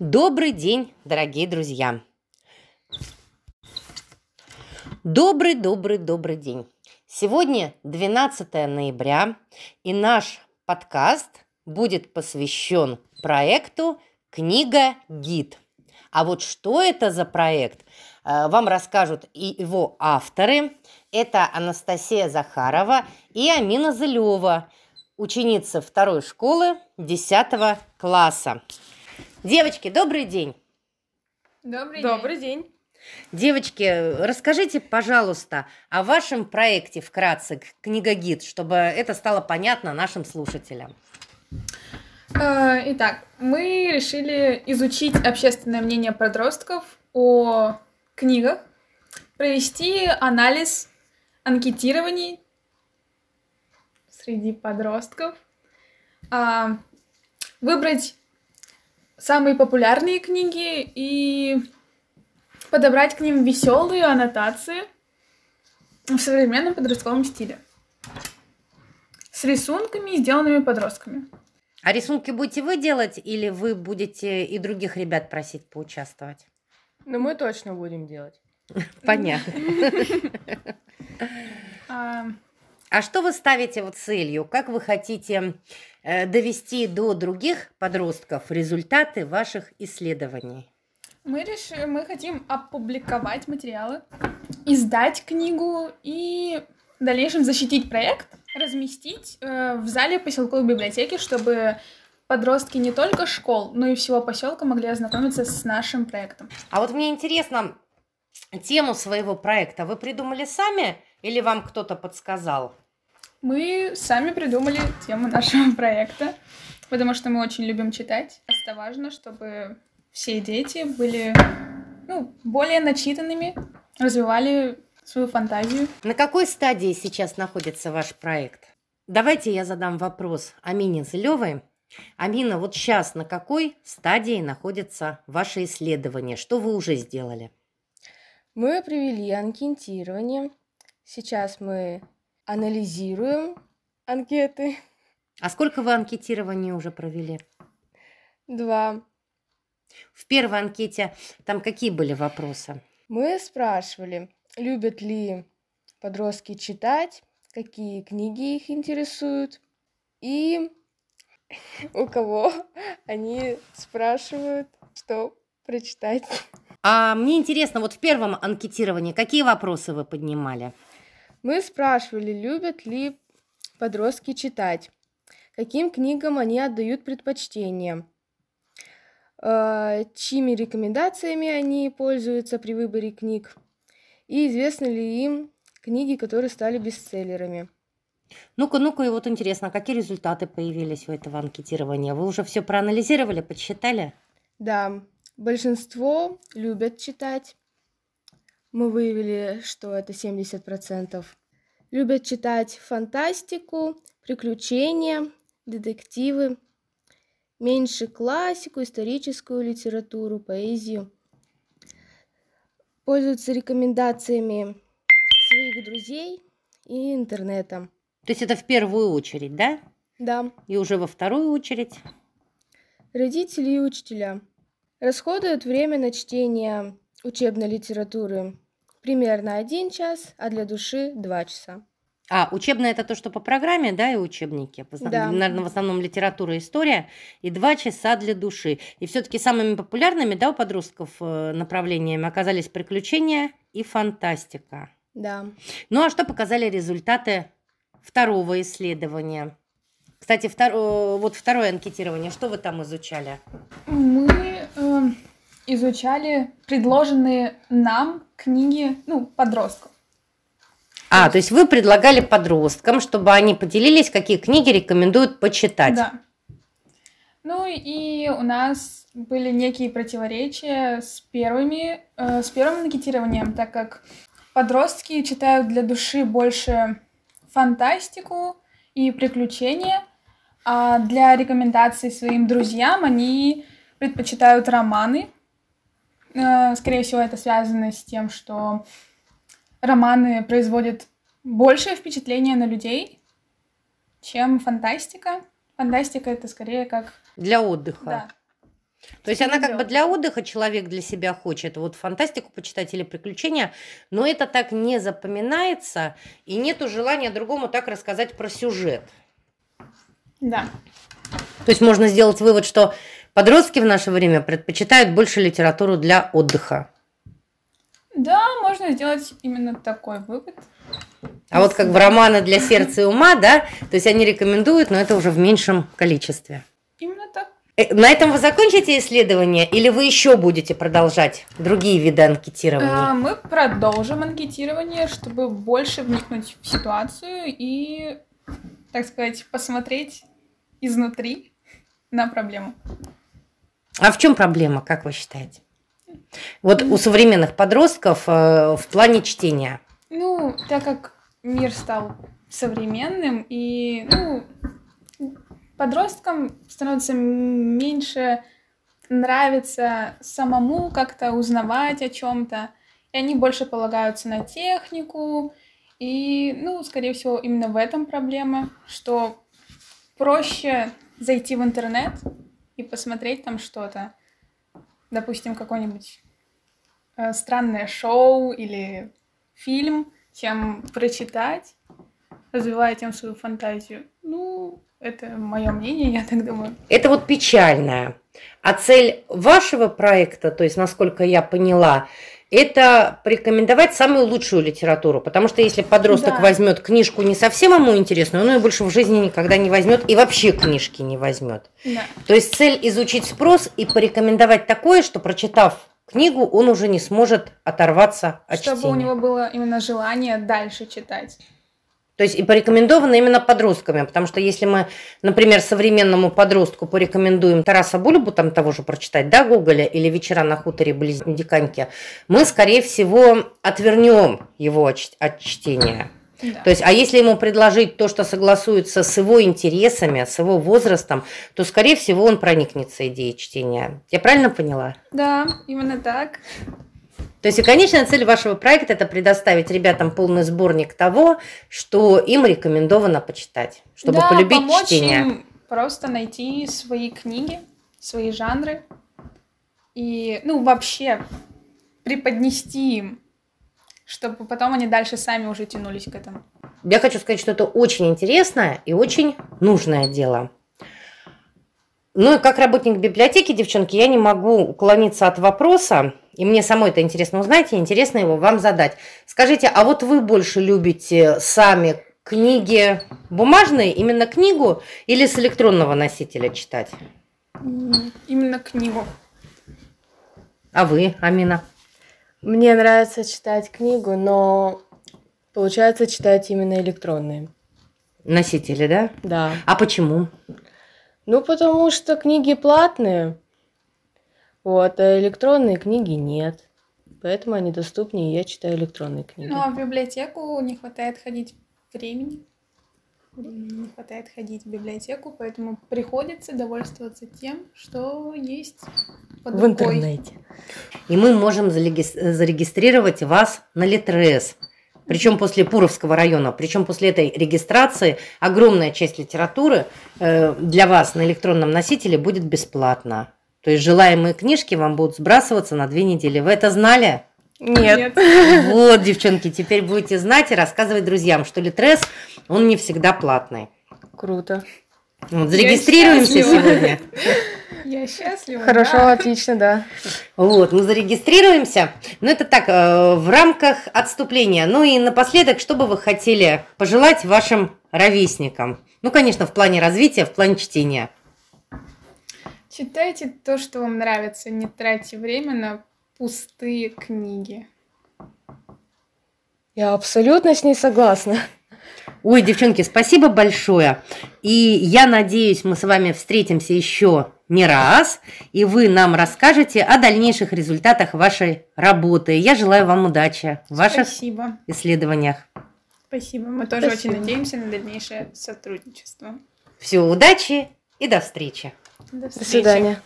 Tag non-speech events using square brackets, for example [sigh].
Добрый день, дорогие друзья! Добрый, добрый, добрый день! Сегодня 12 ноября, и наш подкаст будет посвящен проекту «Книга-гид». А вот что это за проект, э, вам расскажут и его авторы. Это Анастасия Захарова и Амина Зылева, ученица второй школы 10 класса. Девочки, добрый день. Добрый, Добрый день. Девочки, расскажите, пожалуйста, о вашем проекте вкратце «Книга-гид», чтобы это стало понятно нашим слушателям. Э, Итак, мы решили изучить общественное мнение подростков о книгах, провести анализ анкетирований среди подростков, а, выбрать самые популярные книги и подобрать к ним веселые аннотации в современном подростковом стиле с рисунками, сделанными подростками. А рисунки будете вы делать или вы будете и других ребят просить поучаствовать? Но мы точно будем делать. [laughs] Понятно. [laughs] А, А что вы ставите вот целью? Как вы хотите довести до других подростков результаты ваших исследований? Мы решили, мы хотим опубликовать материалы, издать книгу и в дальнейшем защитить проект, разместить э, в зале поселковой библиотеки, чтобы подростки не только школ, но и всего поселка могли ознакомиться с нашим проектом. А вот мне интересно, тему своего проекта вы придумали сами или вам кто-то подсказал? Мы сами придумали тему нашего [laughs] проекта, потому что мы очень любим читать. Это важно, чтобы все дети были ну, более начитанными, развивали свою фантазию. На какой стадии сейчас находится ваш проект? Давайте я задам вопрос Амине Зылевой. Амина, вот сейчас на какой стадии находится ваше исследование? Что вы уже сделали? Мы провели анкетирование. Сейчас мы анализируем анкеты. А сколько вы анкетирования уже провели? Два. В первой анкете там какие были вопросы? Мы спрашивали, любят ли подростки читать, какие книги их интересуют и [laughs] у кого они спрашивают, что прочитать. А мне интересно, вот в первом анкетировании какие вопросы вы поднимали? Мы спрашивали, любят ли подростки читать, каким книгам они отдают предпочтение, э, чьими рекомендациями они пользуются при выборе книг, и известны ли им книги, которые стали бестселлерами. Ну-ка, ну-ка, и вот интересно, какие результаты появились у этого анкетирования? Вы уже все проанализировали, подсчитали? Да, большинство любят читать. Мы выявили, что это 70%. Любят читать фантастику, приключения, детективы. Меньше классику, историческую литературу, поэзию. Пользуются рекомендациями своих друзей и интернета. То есть это в первую очередь, да? Да, И уже во вторую очередь? родители и учителя расходуют время на чтение учебной литературы примерно один час, а для души два часа. А, учебное это то, что по программе, да, и учебники. В основном, Да. Наверное, в основном литература и история. И два часа для души. И все-таки самыми популярными, да, у подростков э, направлениями оказались приключения и фантастика. Да. Ну, а что показали результаты второго исследования? Кстати, втор- э, вот второе анкетирование, что вы там изучали? Мы изучали предложенные нам книги, ну, подростков. А, то есть вы предлагали подросткам, чтобы они поделились, какие книги рекомендуют почитать. Да. Ну и у нас были некие противоречия с первыми, э, с первым анкетированием, так как подростки читают для души больше фантастику и приключения, а для рекомендаций своим друзьям они предпочитают романы. Э, Скорее всего, это связано с тем, что романы производят большее впечатление на людей, чем фантастика. Фантастика это скорее как Для отдыха. да. То есть она как бы для отдыха человек для себя хочет, вот фантастику почитать или приключения, но это так не запоминается, и нету желания другому так рассказать про сюжет. Да. То есть можно сделать вывод, что подростки в наше время предпочитают больше литературу для отдыха. Да, можно сделать именно такой вывод. А вот как в романы для сердца и ума, да, то есть они рекомендуют, но это уже в меньшем количестве. Именно так. Э, на этом вы закончите исследование или вы еще будете продолжать другие виды анкетирования? А, мы продолжим анкетирование, чтобы больше вникнуть в ситуацию и, так сказать, посмотреть изнутри на проблему. А в чем проблема, как вы считаете? Вот у современных подростков э, в плане чтения. Ну, так как мир стал современным, и ну, подросткам становится меньше нравится самому как-то узнавать о чем-то, и они больше полагаются на технику, и, ну, скорее всего, именно в этом проблема, что проще зайти в интернет и посмотреть там что-то, допустим, какое-нибудь э, странное шоу или фильм, чем прочитать, развивая тем свою фантазию. Ну, это мое мнение, [laughs] я так думаю. Это вот печальное. А цель вашего проекта, то есть, насколько я поняла, это порекомендовать самую лучшую литературу. Потому что если подросток да. возьмет книжку не совсем ему интересную, он ее больше в жизни никогда не возьмет и вообще книжки не возьмет. Да. То есть цель изучить спрос и порекомендовать такое, что прочитав книгу, он уже не сможет оторваться от Чтобы чтения. Чтобы у него было именно желание дальше читать. То есть и порекомендовано именно подростками, потому что если мы, например, современному подростку порекомендуем Тараса Бульбу, там того же прочитать, да, Гоголя, или «Вечера на хуторе Близнюдиканьки», мы, скорее всего, отвернем его от чтения. Да. То есть, а если ему предложить то, что согласуется с его интересами, с его возрастом, то, скорее всего, он проникнется идеей чтения. Я правильно поняла? Да, именно так. То есть и конечная цель вашего проекта – это предоставить ребятам полный сборник того, что им рекомендовано почитать, чтобы да, полюбить помочь чтение. Им просто найти свои книги, свои жанры и, ну, вообще преподнести им, чтобы потом они дальше сами уже тянулись к этому. Я хочу сказать, что это очень интересное и очень нужное дело. Ну и как работник библиотеки, девчонки, я не могу уклониться от вопроса, и мне самой это интересно узнать, и интересно его вам задать. Скажите, а вот вы больше любите сами книги бумажные, именно книгу, или с электронного носителя читать? Именно книгу. А вы, Амина? Мне нравится читать книгу, но получается читать именно электронные. Носители, да? Да. А почему? Ну, потому что книги платные, вот, а электронные книги нет. Поэтому они доступнее, я читаю электронные книги. Ну, а в библиотеку не хватает ходить времени. Не хватает ходить в библиотеку, поэтому приходится довольствоваться тем, что есть под В интернете. И мы можем зарегистрировать вас на Литрес причем после Пуровского района, причем после этой регистрации огромная часть литературы э, для вас на электронном носителе будет бесплатна. То есть желаемые книжки вам будут сбрасываться на две недели. Вы это знали? Нет. Вот, девчонки, теперь будете знать и рассказывать друзьям, что Литрес, он не всегда платный. Круто. Вот, зарегистрируемся сегодня. Я счастлива. Хорошо, да. отлично, да. Вот, мы зарегистрируемся. Ну, это так, э, в рамках отступления. Ну и напоследок, что бы вы хотели пожелать вашим ровесникам? Ну, конечно, в плане развития, в плане чтения. Читайте то, что вам нравится, не тратьте время на пустые книги. Я абсолютно с ней согласна. Ой, девчонки, спасибо большое. И я надеюсь, мы с вами встретимся еще не раз, и вы нам расскажете о дальнейших результатах вашей работы. Я желаю вам удачи в ваших Спасибо. исследованиях. Спасибо. Мы тоже Спасибо. очень надеемся на дальнейшее сотрудничество. Всего удачи и до встречи. До, до свидания.